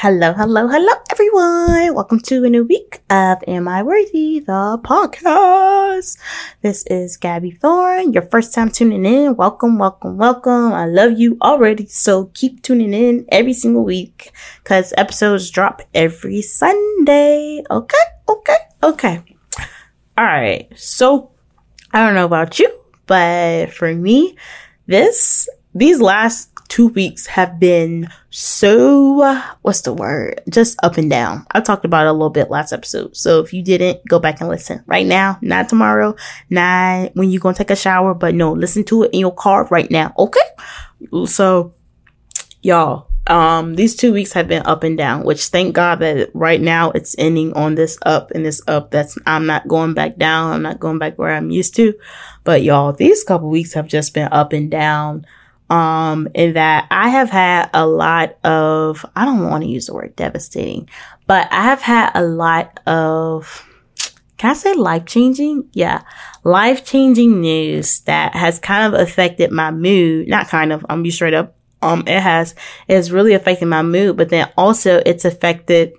Hello, hello, hello, everyone. Welcome to a new week of Am I Worthy, the podcast. This is Gabby Thorne, your first time tuning in. Welcome, welcome, welcome. I love you already, so keep tuning in every single week because episodes drop every Sunday. Okay, okay, okay. All right, so I don't know about you, but for me, this, these last two weeks have been so, what's the word? Just up and down. I talked about it a little bit last episode. So if you didn't, go back and listen right now, not tomorrow, not when you're going to take a shower, but no, listen to it in your car right now. Okay. So y'all, um, these two weeks have been up and down, which thank God that right now it's ending on this up and this up. That's, I'm not going back down. I'm not going back where I'm used to. But y'all, these couple weeks have just been up and down um, in that I have had a lot of, I don't want to use the word devastating, but I have had a lot of, can I say life changing? Yeah. Life changing news that has kind of affected my mood. Not kind of, I'm be straight up. Um, it has, it's really affected my mood, but then also it's affected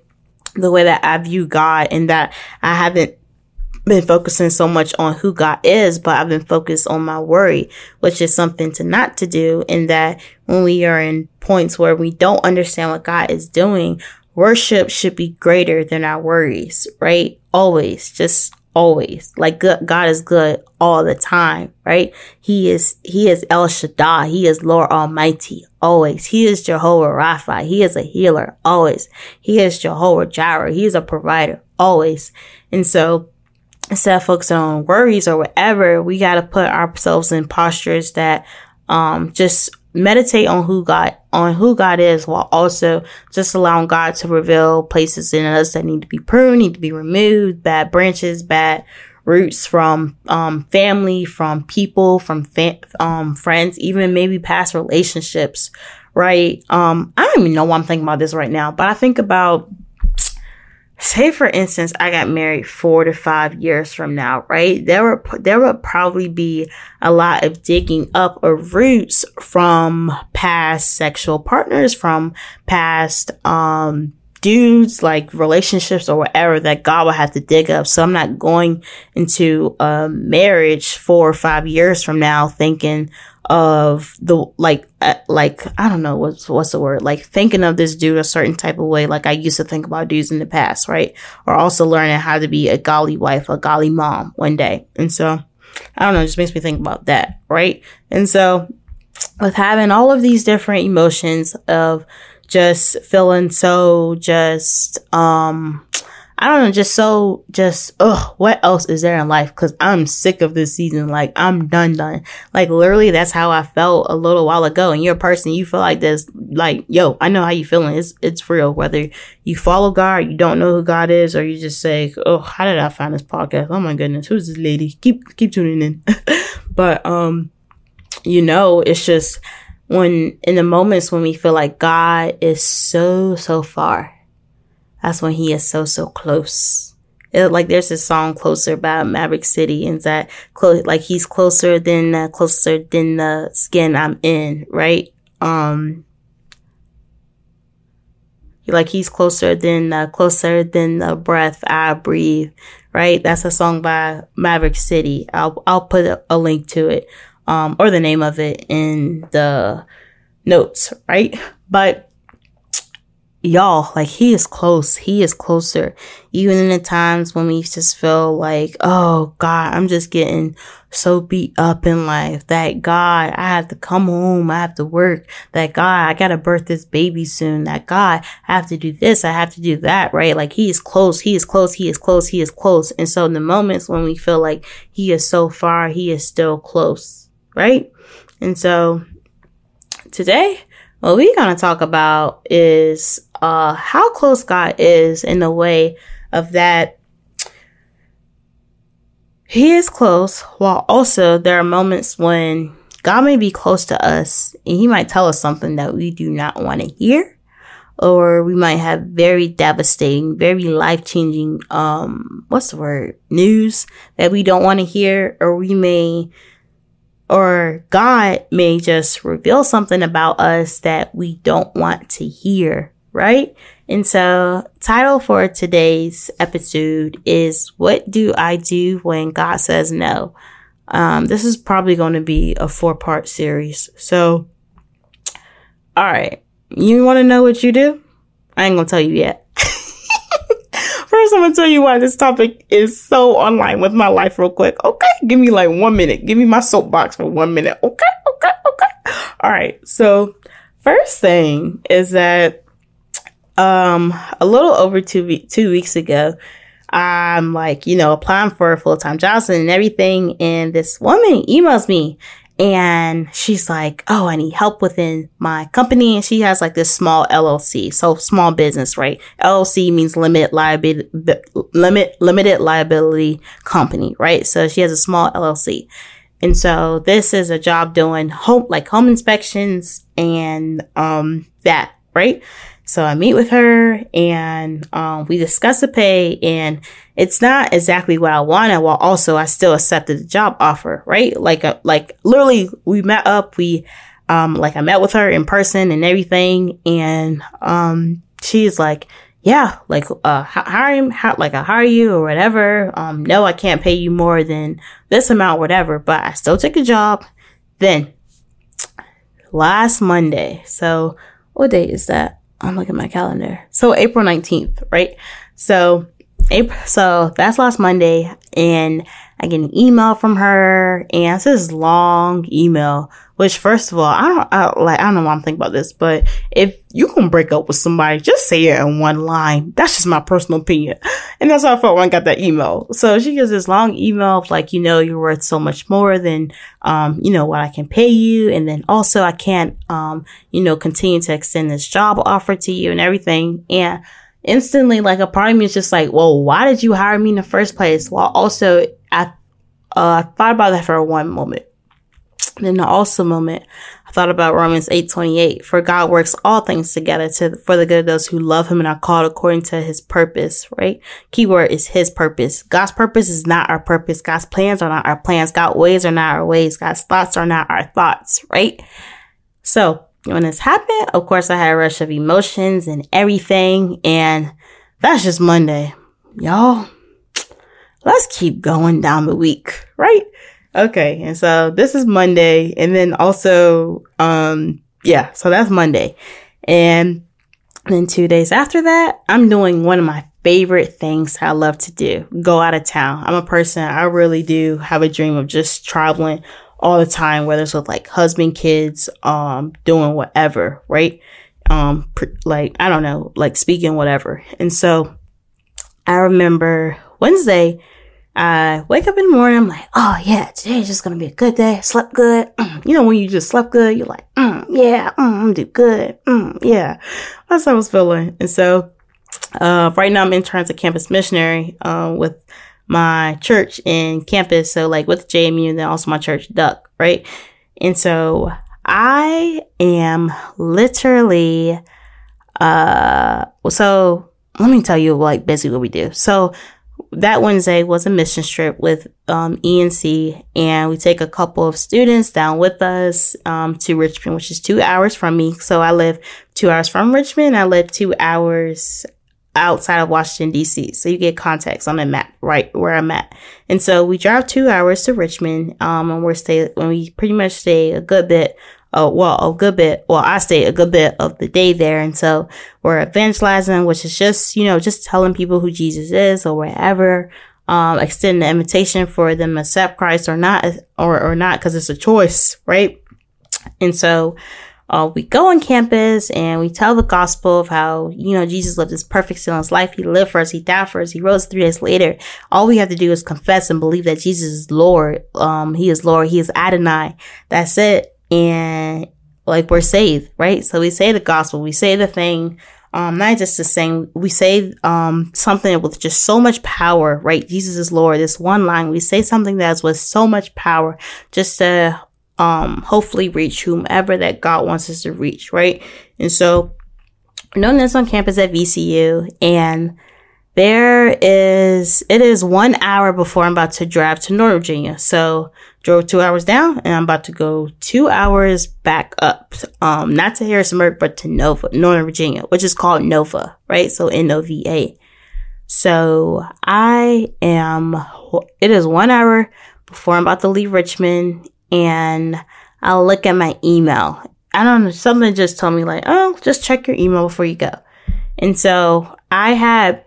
the way that I view God and that I haven't been focusing so much on who God is, but I've been focused on my worry, which is something to not to do. In that when we are in points where we don't understand what God is doing, worship should be greater than our worries, right? Always, just always. Like God is good all the time, right? He is, he is El Shaddai. He is Lord Almighty, always. He is Jehovah Rapha. He is a healer, always. He is Jehovah Jireh. He is a provider, always. And so instead of focusing on worries or whatever, we got to put ourselves in postures that um, just meditate on who God on who God is while also just allowing God to reveal places in us that need to be pruned, need to be removed, bad branches, bad roots from um, family, from people, from fa- um, friends, even maybe past relationships, right? Um, I don't even know why I'm thinking about this right now, but I think about say for instance i got married four to five years from now right? There would there would probably be a lot of digging up of roots from past sexual partners from past um dudes like relationships or whatever that god will have to dig up. So i'm not going into a marriage four or five years from now thinking of the like uh, like I don't know what's what's the word like thinking of this dude a certain type of way like I used to think about dudes in the past right? Or also learning how to be a golly wife a golly mom one day. And so I don't know just makes me think about that right? And so with having all of these different emotions of just feeling so just um I don't know, just so, just, ugh, what else is there in life? Cause I'm sick of this season. Like, I'm done, done. Like, literally, that's how I felt a little while ago. And you're a person, you feel like this, like, yo, I know how you feeling. It's, it's real. Whether you follow God, you don't know who God is, or you just say, oh, how did I find this podcast? Oh my goodness, who's this lady? Keep, keep tuning in. but, um, you know, it's just when, in the moments when we feel like God is so, so far that's when he is so, so close. It, like there's this song closer by Maverick City and that close, like he's closer than, uh, closer than the skin I'm in, right? Um, like he's closer than, uh, closer than the breath I breathe, right? That's a song by Maverick City. I'll, I'll put a, a link to it, um, or the name of it in the notes, right? But y'all, like he is close. He is closer. Even in the times when we just feel like, oh God, I'm just getting so beat up in life. That God, I have to come home. I have to work. That God, I gotta birth this baby soon. That God, I have to do this. I have to do that, right? Like he is close. He is close. He is close. He is close. And so in the moments when we feel like he is so far, he is still close, right? And so today, what we're going to talk about is uh, how close God is in the way of that He is close, while also there are moments when God may be close to us and He might tell us something that we do not want to hear. Or we might have very devastating, very life changing, um, what's the word? News that we don't want to hear. Or we may or God may just reveal something about us that we don't want to hear, right? And so, title for today's episode is What Do I Do When God Says No? Um, this is probably going to be a four part series. So, all right. You want to know what you do? I ain't going to tell you yet. First, I'm going to tell you why this topic is so online with my life real quick. Okay. Give me like one minute. Give me my soapbox for one minute. Okay. Okay. Okay. All right. So, first thing is that, um, a little over two, two weeks ago, I'm like, you know, applying for a full time job and everything. And this woman emails me and she's like, Oh, I need help within my company. And she has like this small LLC. So small business, right? LLC means limit liability, limit, limited liability company, right? So she has a small LLC. And so this is a job doing home, like home inspections and, um, that, right? So I meet with her and um, we discuss the pay and it's not exactly what I wanted while also I still accepted the job offer, right? Like, uh, like literally we met up, we, um, like I met with her in person and everything. And, um, she's like, yeah, like, uh, hire how, like I hire you or whatever. Um, no, I can't pay you more than this amount, whatever, but I still took a job. Then last Monday. So what day is that? I'm looking at my calendar. So April 19th, right? So April, so that's last Monday and I get an email from her and it's this long email which, first of all, I don't I, like. I don't know why I'm thinking about this, but if you can break up with somebody, just say it in one line. That's just my personal opinion, and that's how I felt when I got that email. So she gives this long email of like, you know, you're worth so much more than, um, you know, what I can pay you, and then also I can't, um, you know, continue to extend this job offer to you and everything, and instantly, like a part of me is just like, well, why did you hire me in the first place? While also, I, uh, thought about that for one moment in the also moment, I thought about Romans 8:28. For God works all things together to for the good of those who love him and are called according to his purpose, right? Keyword is his purpose. God's purpose is not our purpose. God's plans are not our plans. God's ways are not our ways. God's thoughts are not our thoughts, right? So when this happened, of course I had a rush of emotions and everything, and that's just Monday. Y'all, let's keep going down the week, right? Okay. And so this is Monday. And then also, um, yeah, so that's Monday. And then two days after that, I'm doing one of my favorite things I love to do. Go out of town. I'm a person, I really do have a dream of just traveling all the time, whether it's with like husband, kids, um, doing whatever, right? Um, pr- like, I don't know, like speaking, whatever. And so I remember Wednesday, I wake up in the morning, I'm like, oh yeah, today's just gonna be a good day. slept good. Mm. You know, when you just slept good, you're like, mm, yeah, mm, I'm do good. Mm, yeah. That's how I was feeling. And so, uh, right now I'm interning as a campus missionary, uh, with my church in campus. So like with JMU and then also my church DUCC, right? And so I am literally, uh, so let me tell you like basically what we do. So that Wednesday was a mission trip with um, ENC, and we take a couple of students down with us um, to Richmond, which is two hours from me. So I live two hours from Richmond. I live two hours outside of Washington D.C. So you get context on the map right where I'm at. And so we drive two hours to Richmond, um, and we're stay when we pretty much stay a good bit uh, well, a good bit, well, I stayed a good bit of the day there. And so we're evangelizing, which is just, you know, just telling people who Jesus is or whatever, um, extending the invitation for them to accept Christ or not, or, or not, cause it's a choice, right? And so, uh, we go on campus and we tell the gospel of how, you know, Jesus lived his perfect sinless life. He lived for us. He died for us. He rose three days later. All we have to do is confess and believe that Jesus is Lord. Um, he is Lord. He is Adonai. That's it and like we're saved, right? So we say the gospel, we say the thing, um, not just the same, we say, um, something with just so much power, right? Jesus is Lord. This one line, we say something that's with so much power just to, um, hopefully reach whomever that God wants us to reach, right? And so, known this on campus at VCU and there is, it is one hour before I'm about to drive to North Virginia. So drove two hours down and I'm about to go two hours back up. Um, not to Harrisonburg, but to Nova, Northern Virginia, which is called Nova, right? So N-O-V-A. So I am, it is one hour before I'm about to leave Richmond and I'll look at my email. I don't know, something just told me like, oh, just check your email before you go. And so I had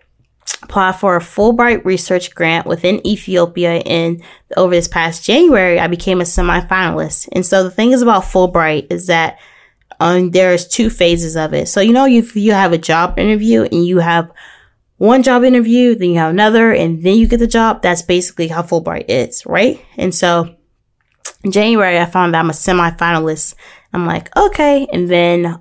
applied for a Fulbright research grant within Ethiopia and over this past January I became a semi-finalist. And so the thing is about Fulbright is that um, there's two phases of it. So you know if you have a job interview and you have one job interview, then you have another, and then you get the job. That's basically how Fulbright is, right? And so in January, I found that I'm a semi-finalist. I'm like, okay. And then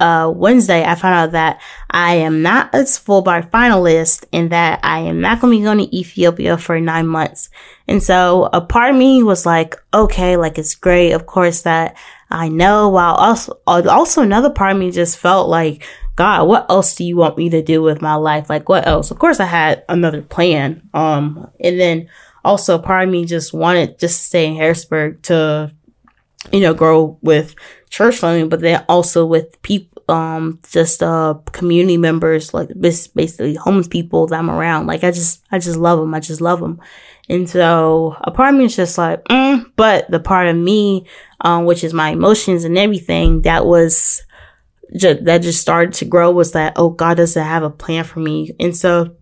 uh, Wednesday, I found out that I am not a Fulbright finalist and that I am not going to be going to Ethiopia for nine months. And so a part of me was like, okay, like it's great. Of course that I know. While also, also another part of me just felt like, God, what else do you want me to do with my life? Like what else? Of course I had another plan. Um, and then also part of me just wanted just to stay in Harrisburg to, you know, grow with church family, but then also with people, um, just, uh, community members, like basically homeless people that I'm around. Like I just, I just love them. I just love them. And so a part of me is just like, mm, but the part of me, um, which is my emotions and everything that was, that just started to grow was that, oh, God doesn't have a plan for me. And so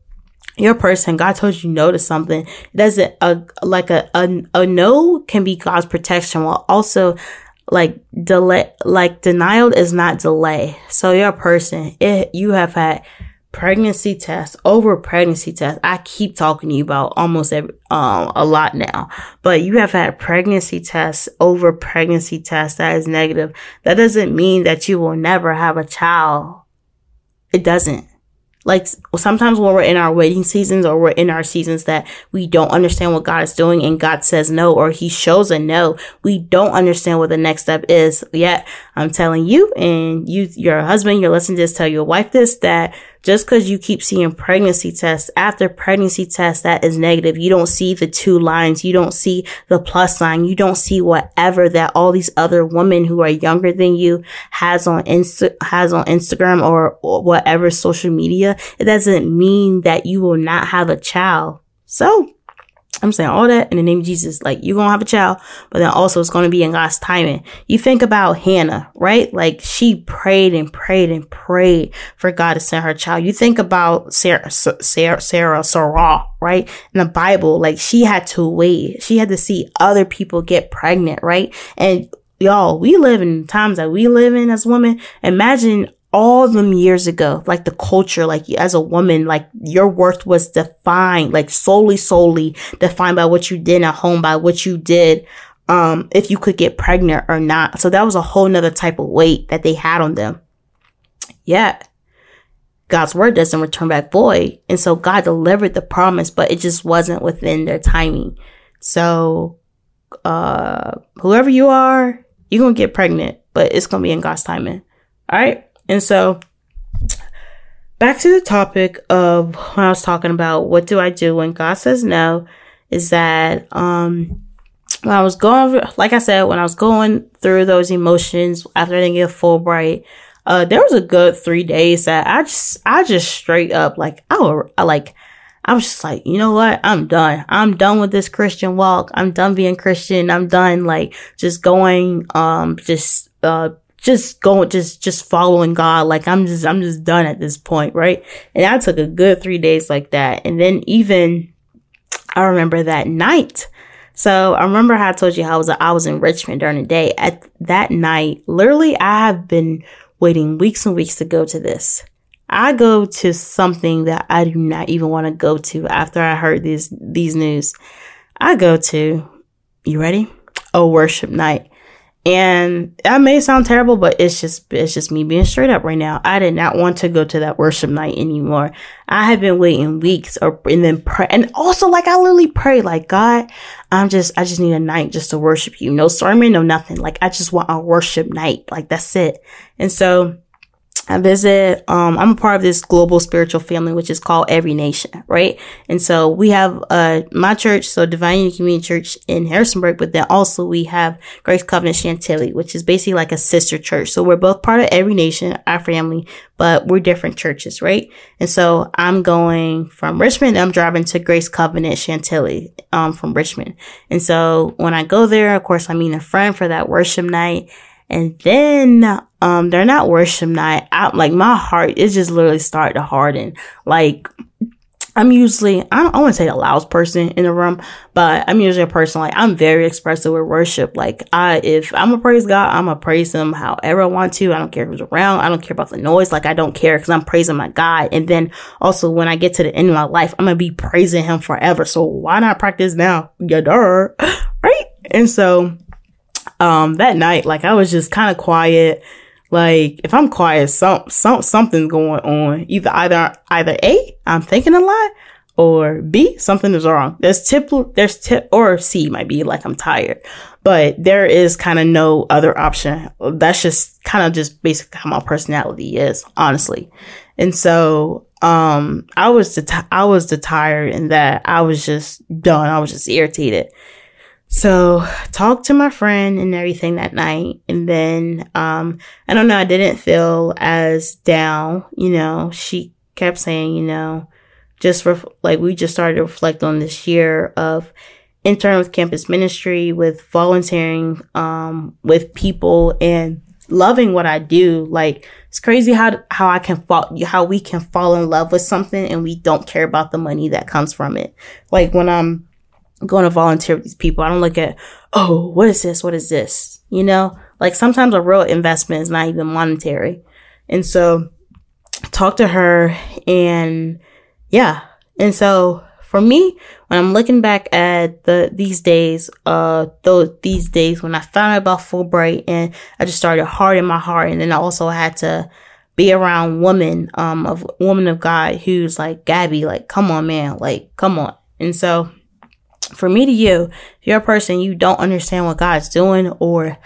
your person, God told you no to something. It doesn't, a, like a, a, a no can be God's protection while also like delay, like denial is not delay. So your person, it, you have had pregnancy tests over pregnancy tests. I keep talking to you about almost every, um, a lot now, but you have had pregnancy tests over pregnancy tests that is negative. That doesn't mean that you will never have a child. It doesn't like sometimes when we're in our waiting seasons or we're in our seasons that we don't understand what God is doing and God says no or he shows a no, we don't understand what the next step is. Yet I'm telling you and you, your husband, your listening this, tell your wife this, that just because you keep seeing pregnancy tests after pregnancy tests that is negative, you don't see the two lines, you don't see the plus sign, you don't see whatever that all these other women who are younger than you has on Insta has on Instagram or, or whatever social media. It doesn't mean that you will not have a child. So I'm saying all that in the name of Jesus. Like you're going to have a child, but then also it's going to be in God's timing. You think about Hannah, right? Like she prayed and prayed and prayed for God to send her child. You think about Sarah, Sarah, Sarah, Sarah, right? In the Bible, like she had to wait. She had to see other people get pregnant, right? And y'all, we live in times that we live in as women. Imagine all them years ago, like the culture, like as a woman, like your worth was defined, like solely, solely defined by what you did at home, by what you did, um, if you could get pregnant or not. So that was a whole nother type of weight that they had on them. Yeah. God's word doesn't return back void. And so God delivered the promise, but it just wasn't within their timing. So, uh, whoever you are, you're going to get pregnant, but it's going to be in God's timing. All right. And so back to the topic of when I was talking about what do I do when God says no is that um when I was going like I said when I was going through those emotions after I didn't get Fulbright uh there was a good 3 days that I just I just straight up like I, I like I was just like, you know what? I'm done. I'm done with this Christian walk. I'm done being Christian. I'm done like just going, um, just, uh, just going, just, just following God. Like I'm just, I'm just done at this point, right? And I took a good three days like that. And then even I remember that night. So I remember how I told you how I was, I was in Richmond during the day. At that night, literally, I have been waiting weeks and weeks to go to this. I go to something that I do not even want to go to after I heard these, these news. I go to, you ready? A worship night. And that may sound terrible, but it's just, it's just me being straight up right now. I did not want to go to that worship night anymore. I have been waiting weeks or, and then pray. And also like I literally pray like, God, I'm just, I just need a night just to worship you. No sermon, no nothing. Like I just want a worship night. Like that's it. And so I visit, um, I'm a part of this global spiritual family, which is called Every Nation, right? And so we have, uh, my church, so Divine Unity Community Church in Harrisonburg, but then also we have Grace Covenant Chantilly, which is basically like a sister church. So we're both part of Every Nation, our family, but we're different churches, right? And so I'm going from Richmond, I'm driving to Grace Covenant Chantilly, um, from Richmond. And so when I go there, of course, I meet a friend for that worship night. And then, um, they're not worship night. I, like my heart is just literally starting to harden. Like, I'm usually, I don't want to say the loudest person in the room, but I'm usually a person like, I'm very expressive with worship. Like, I, if I'm a praise God, I'm a praise Him however I want to. I don't care who's around. I don't care about the noise. Like, I don't care because I'm praising my God. And then also when I get to the end of my life, I'm to be praising Him forever. So why not practice now? Yeah, duh. Right? And so, um, that night, like, I was just kind of quiet like if I'm quiet, some some something's going on. Either either either A, I'm thinking a lot, or B, something is wrong. There's tip there's tip or C might be like I'm tired. But there is kind of no other option. That's just kind of just basically how my personality is, honestly. And so um I was the I was the tired and that I was just done. I was just irritated. So talked to my friend and everything that night. And then, um, I don't know, I didn't feel as down, you know, she kept saying, you know, just ref- like we just started to reflect on this year of intern with campus ministry, with volunteering, um, with people and loving what I do. Like it's crazy how, how I can fall, how we can fall in love with something and we don't care about the money that comes from it. Like when I'm, going to volunteer with these people. I don't look at, oh, what is this? What is this? You know, like sometimes a real investment is not even monetary. And so talk to her and yeah. And so for me, when I'm looking back at the, these days, uh, those, these days when I found out about Fulbright and I just started hard in my heart. And then I also had to be around women, um, of woman of God who's like, Gabby, like, come on, man, like, come on. And so for me to you, if you're a person you don't understand what God's doing or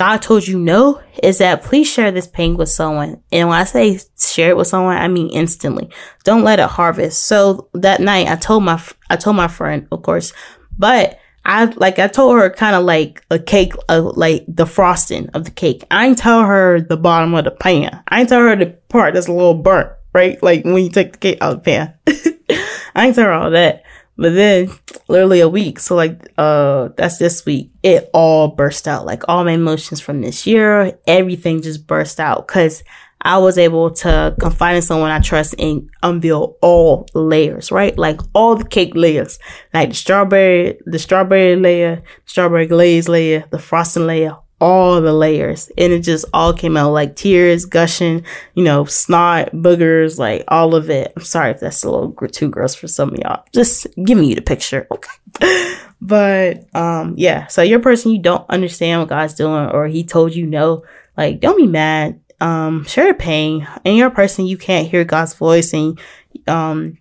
God told you no, is that please share this pain with someone. And when I say share it with someone, I mean instantly. Don't let it harvest. So that night I told my, I told my friend, of course, but I, like, I told her kind of like a cake, uh, like the frosting of the cake. I ain't tell her the bottom of the pan. I ain't tell her the part that's a little burnt, right? Like when you take the cake out of the pan. I ain't tell her all that. But then literally a week, so like uh that's this week, it all burst out. Like all my emotions from this year, everything just burst out because I was able to confide in someone I trust and unveil all layers, right? Like all the cake layers, like the strawberry, the strawberry layer, strawberry glaze layer, the frosting layer, all the layers. And it just all came out like tears gushing you know snot boogers like all of it. I'm sorry if that's a little too gross for some of y'all. Just giving you the picture okay? But um yeah. So you're person you don't understand what god's doing or he told you no. Like don't be mad. Um share the pain. And you're person you can't hear god's voice and um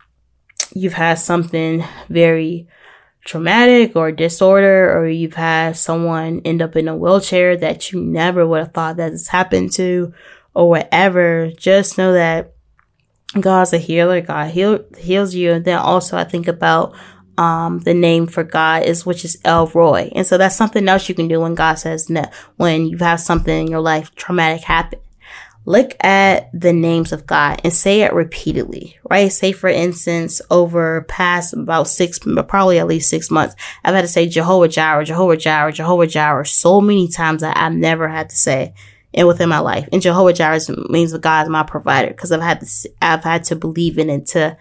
you've had something very traumatic or disorder or you've had someone end up in a wheelchair that you never would have thought that this happened to or whatever, just know that God's a healer. God heal, heals you. And then also I think about um, the name for God is, which is El Roi. And so that's something else you can do when God says no, when you have something in your life traumatic happen look at the names of God and say it repeatedly, right? Say, for instance, over past about six, probably at least six months, I've had to say Jehovah Jireh, Jehovah Jireh, Jehovah Jireh so many times that I've never had to say it within my life. And Jehovah Jireh means God is my provider because I've had to, I've had to believe in it to,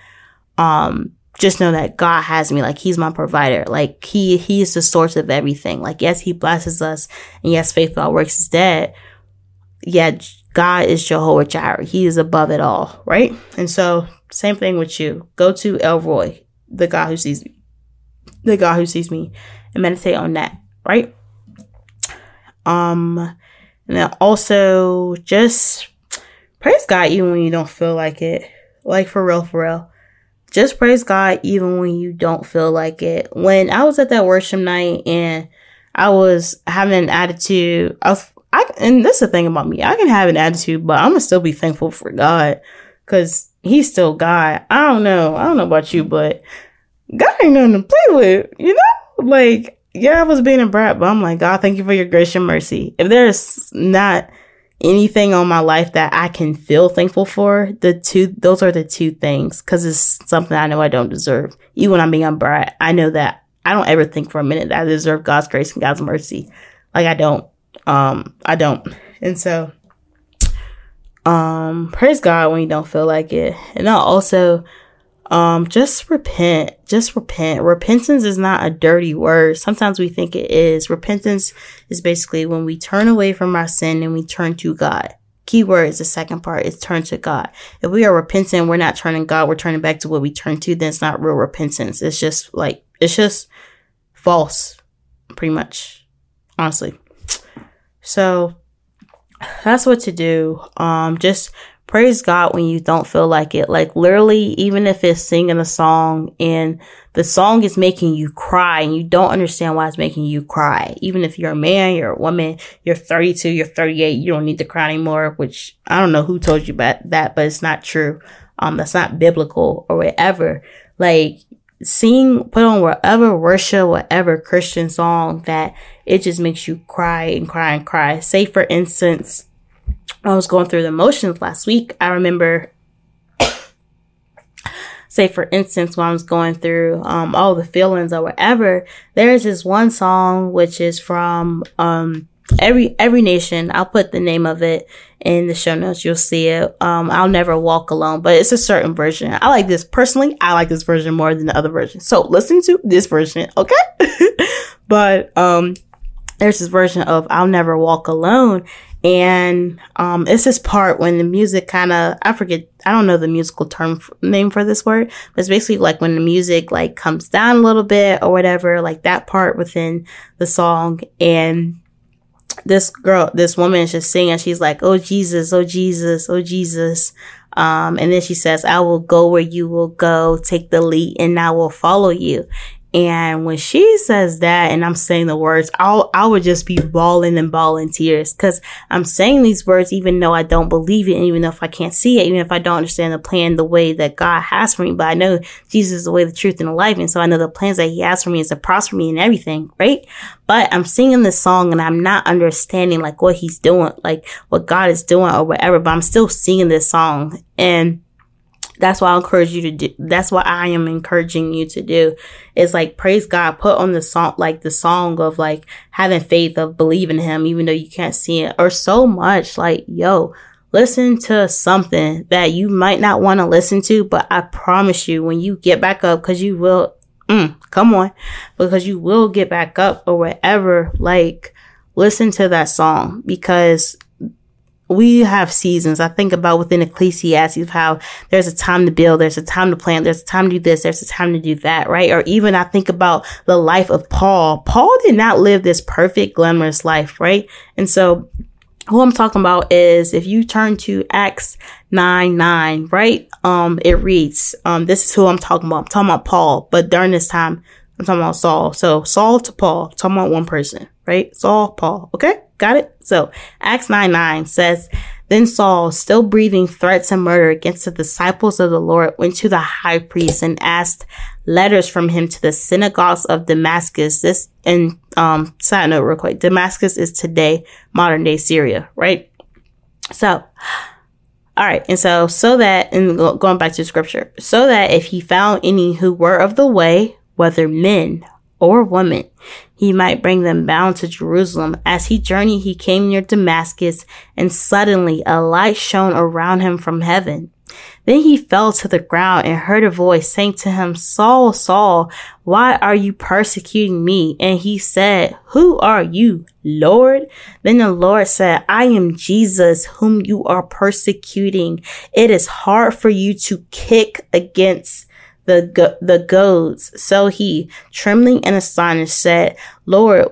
um, just know that God has me. Like he's my provider. Like he, he is the source of everything. Like yes, he blesses us and yes, faith without works is dead. Yeah, God is Jehovah Jireh. He is above it all, right? And so, same thing with you. Go to El Roi, the God who sees me, the God who sees me, and meditate on that, right? Um, and then also just praise God even when you don't feel like it. Like for real, for real. Just praise God even when you don't feel like it. When I was at that worship night and I was having an attitude, I was I and that's the thing about me. I can have an attitude, but I'm gonna still be thankful for God because He's still God. I don't know. I don't know about you, but God ain't nothing to play with. You know, like yeah, I was being a brat, but I'm like God, thank you for your grace and mercy. If there's not anything on my life that I can feel thankful for, the two, those are the two things. Cause it's something I know I don't deserve. Even when I'm being a brat, I know that I don't ever think for a minute that I deserve God's grace and God's mercy. Like I don't. Um, I don't. And so, um, praise God when you don't feel like it. And I also, um, just repent. Just repent. Repentance is not a dirty word. Sometimes we think it is. Repentance is basically when we turn away from our sin and we turn to God. Key word is the second part is turn to God. If we are repenting, we're not turning God, we're turning back to what we turn to, then it's not real repentance. It's just like, it's just false, pretty much, honestly. So that's what to do. Um, just praise God when you don't feel like it. Like literally, even if it's singing a song and the song is making you cry and you don't understand why it's making you cry. Even if you're a man, you're a woman, you're 32, you're 38, you don't need to cry anymore, which I don't know who told you about that, but it's not true. Um, that's not biblical or whatever. Like sing, put on whatever worship, whatever Christian song that it just makes you cry and cry and cry. Say for instance, I was going through the motions last week. I remember, say for instance, when I was going through um, all the feelings or whatever, there's this one song which is from um, every every nation. I'll put the name of it in the show notes. You'll see it. Um, I'll never walk alone, but it's a certain version. I like this personally. I like this version more than the other version. So listen to this version, okay? but um, there's this version of I'll never walk alone, and um, it's this part when the music kind of, I forget, I don't know the musical term f- name for this word, but it's basically like when the music like comes down a little bit or whatever, like that part within the song. And this girl, this woman is just singing. She's like, Oh Jesus, oh Jesus, oh Jesus. Um, and then she says, I will go where you will go, take the lead and I will follow you. And when she says that and I'm saying the words, I'll, I would just be bawling and bawling tears because I'm saying these words even though I don't believe it, and even though if I can't see it, even if I don't understand the plan the way that God has for me. But I know Jesus is the way, the truth, and the life. And so I know the plans that He has for me is to prosper me and everything, right? But I'm singing this song and I'm not understanding like what He's doing, like what God is doing or whatever, but I'm still singing this song. And that's what I encourage you to do. That's what I am encouraging you to do is like praise God, put on the song, like the song of like having faith of believing him, even though you can't see it or so much like, yo, listen to something that you might not want to listen to, but I promise you when you get back up, cause you will, mm, come on, because you will get back up or whatever, like listen to that song because we have seasons. I think about within Ecclesiastes how there's a time to build, there's a time to plant, there's a time to do this, there's a time to do that, right? Or even I think about the life of Paul. Paul did not live this perfect, glamorous life, right? And so who I'm talking about is if you turn to Acts 9 9, right? Um, it reads, um, this is who I'm talking about. I'm talking about Paul, but during this time, I'm talking about Saul. So Saul to Paul, talking about one person, right? Saul, Paul. Okay. Got it? So Acts 9 9 says, Then Saul, still breathing threats and murder against the disciples of the Lord, went to the high priest and asked letters from him to the synagogues of Damascus. This, and, um, side note real quick, Damascus is today modern day Syria, right? So, all right. And so, so that, and going back to scripture, so that if he found any who were of the way, whether men or women, he might bring them bound to Jerusalem. As he journeyed, he came near Damascus, and suddenly a light shone around him from heaven. Then he fell to the ground and heard a voice saying to him, Saul, Saul, why are you persecuting me? And he said, Who are you, Lord? Then the Lord said, I am Jesus whom you are persecuting. It is hard for you to kick against the, go- the goads. So he, trembling and astonished, said, Lord,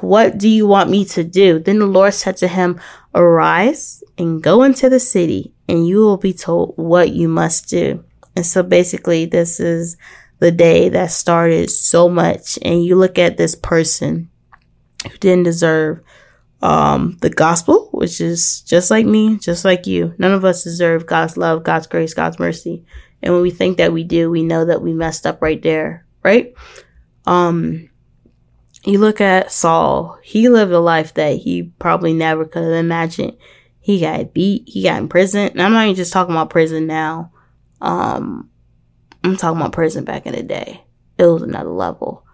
what do you want me to do? Then the Lord said to him, Arise and go into the city, and you will be told what you must do. And so basically, this is the day that started so much. And you look at this person who didn't deserve um, the gospel, which is just like me, just like you. None of us deserve God's love, God's grace, God's mercy. And when we think that we do, we know that we messed up right there, right? Um, you look at Saul, he lived a life that he probably never could have imagined. He got beat, he got in prison. And I'm not even just talking about prison now. Um, I'm talking about prison back in the day. It was another level.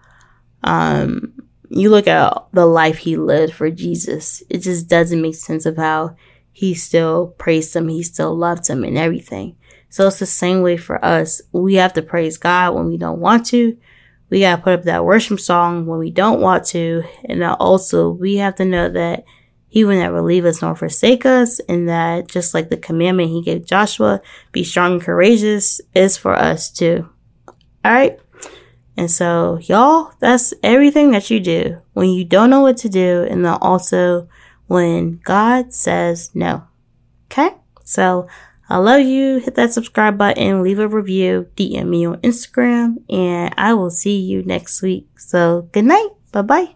Um, you look at the life he lived for Jesus, it just doesn't make sense of how he still praised him, he still loved him and everything. So it's the same way for us. We have to praise God when we don't want to. We got to put up that worship song when we don't want to. And also, we have to know that he will never leave us nor forsake us. And that just like the commandment he gave Joshua, be strong and courageous, is for us too. All right. And so, y'all, that's everything that you do when you don't know what to do. And then also when God says no. Okay. So I love you. Hit that subscribe button, leave a review, DM me on Instagram, and I will see you next week. So good night. Bye bye.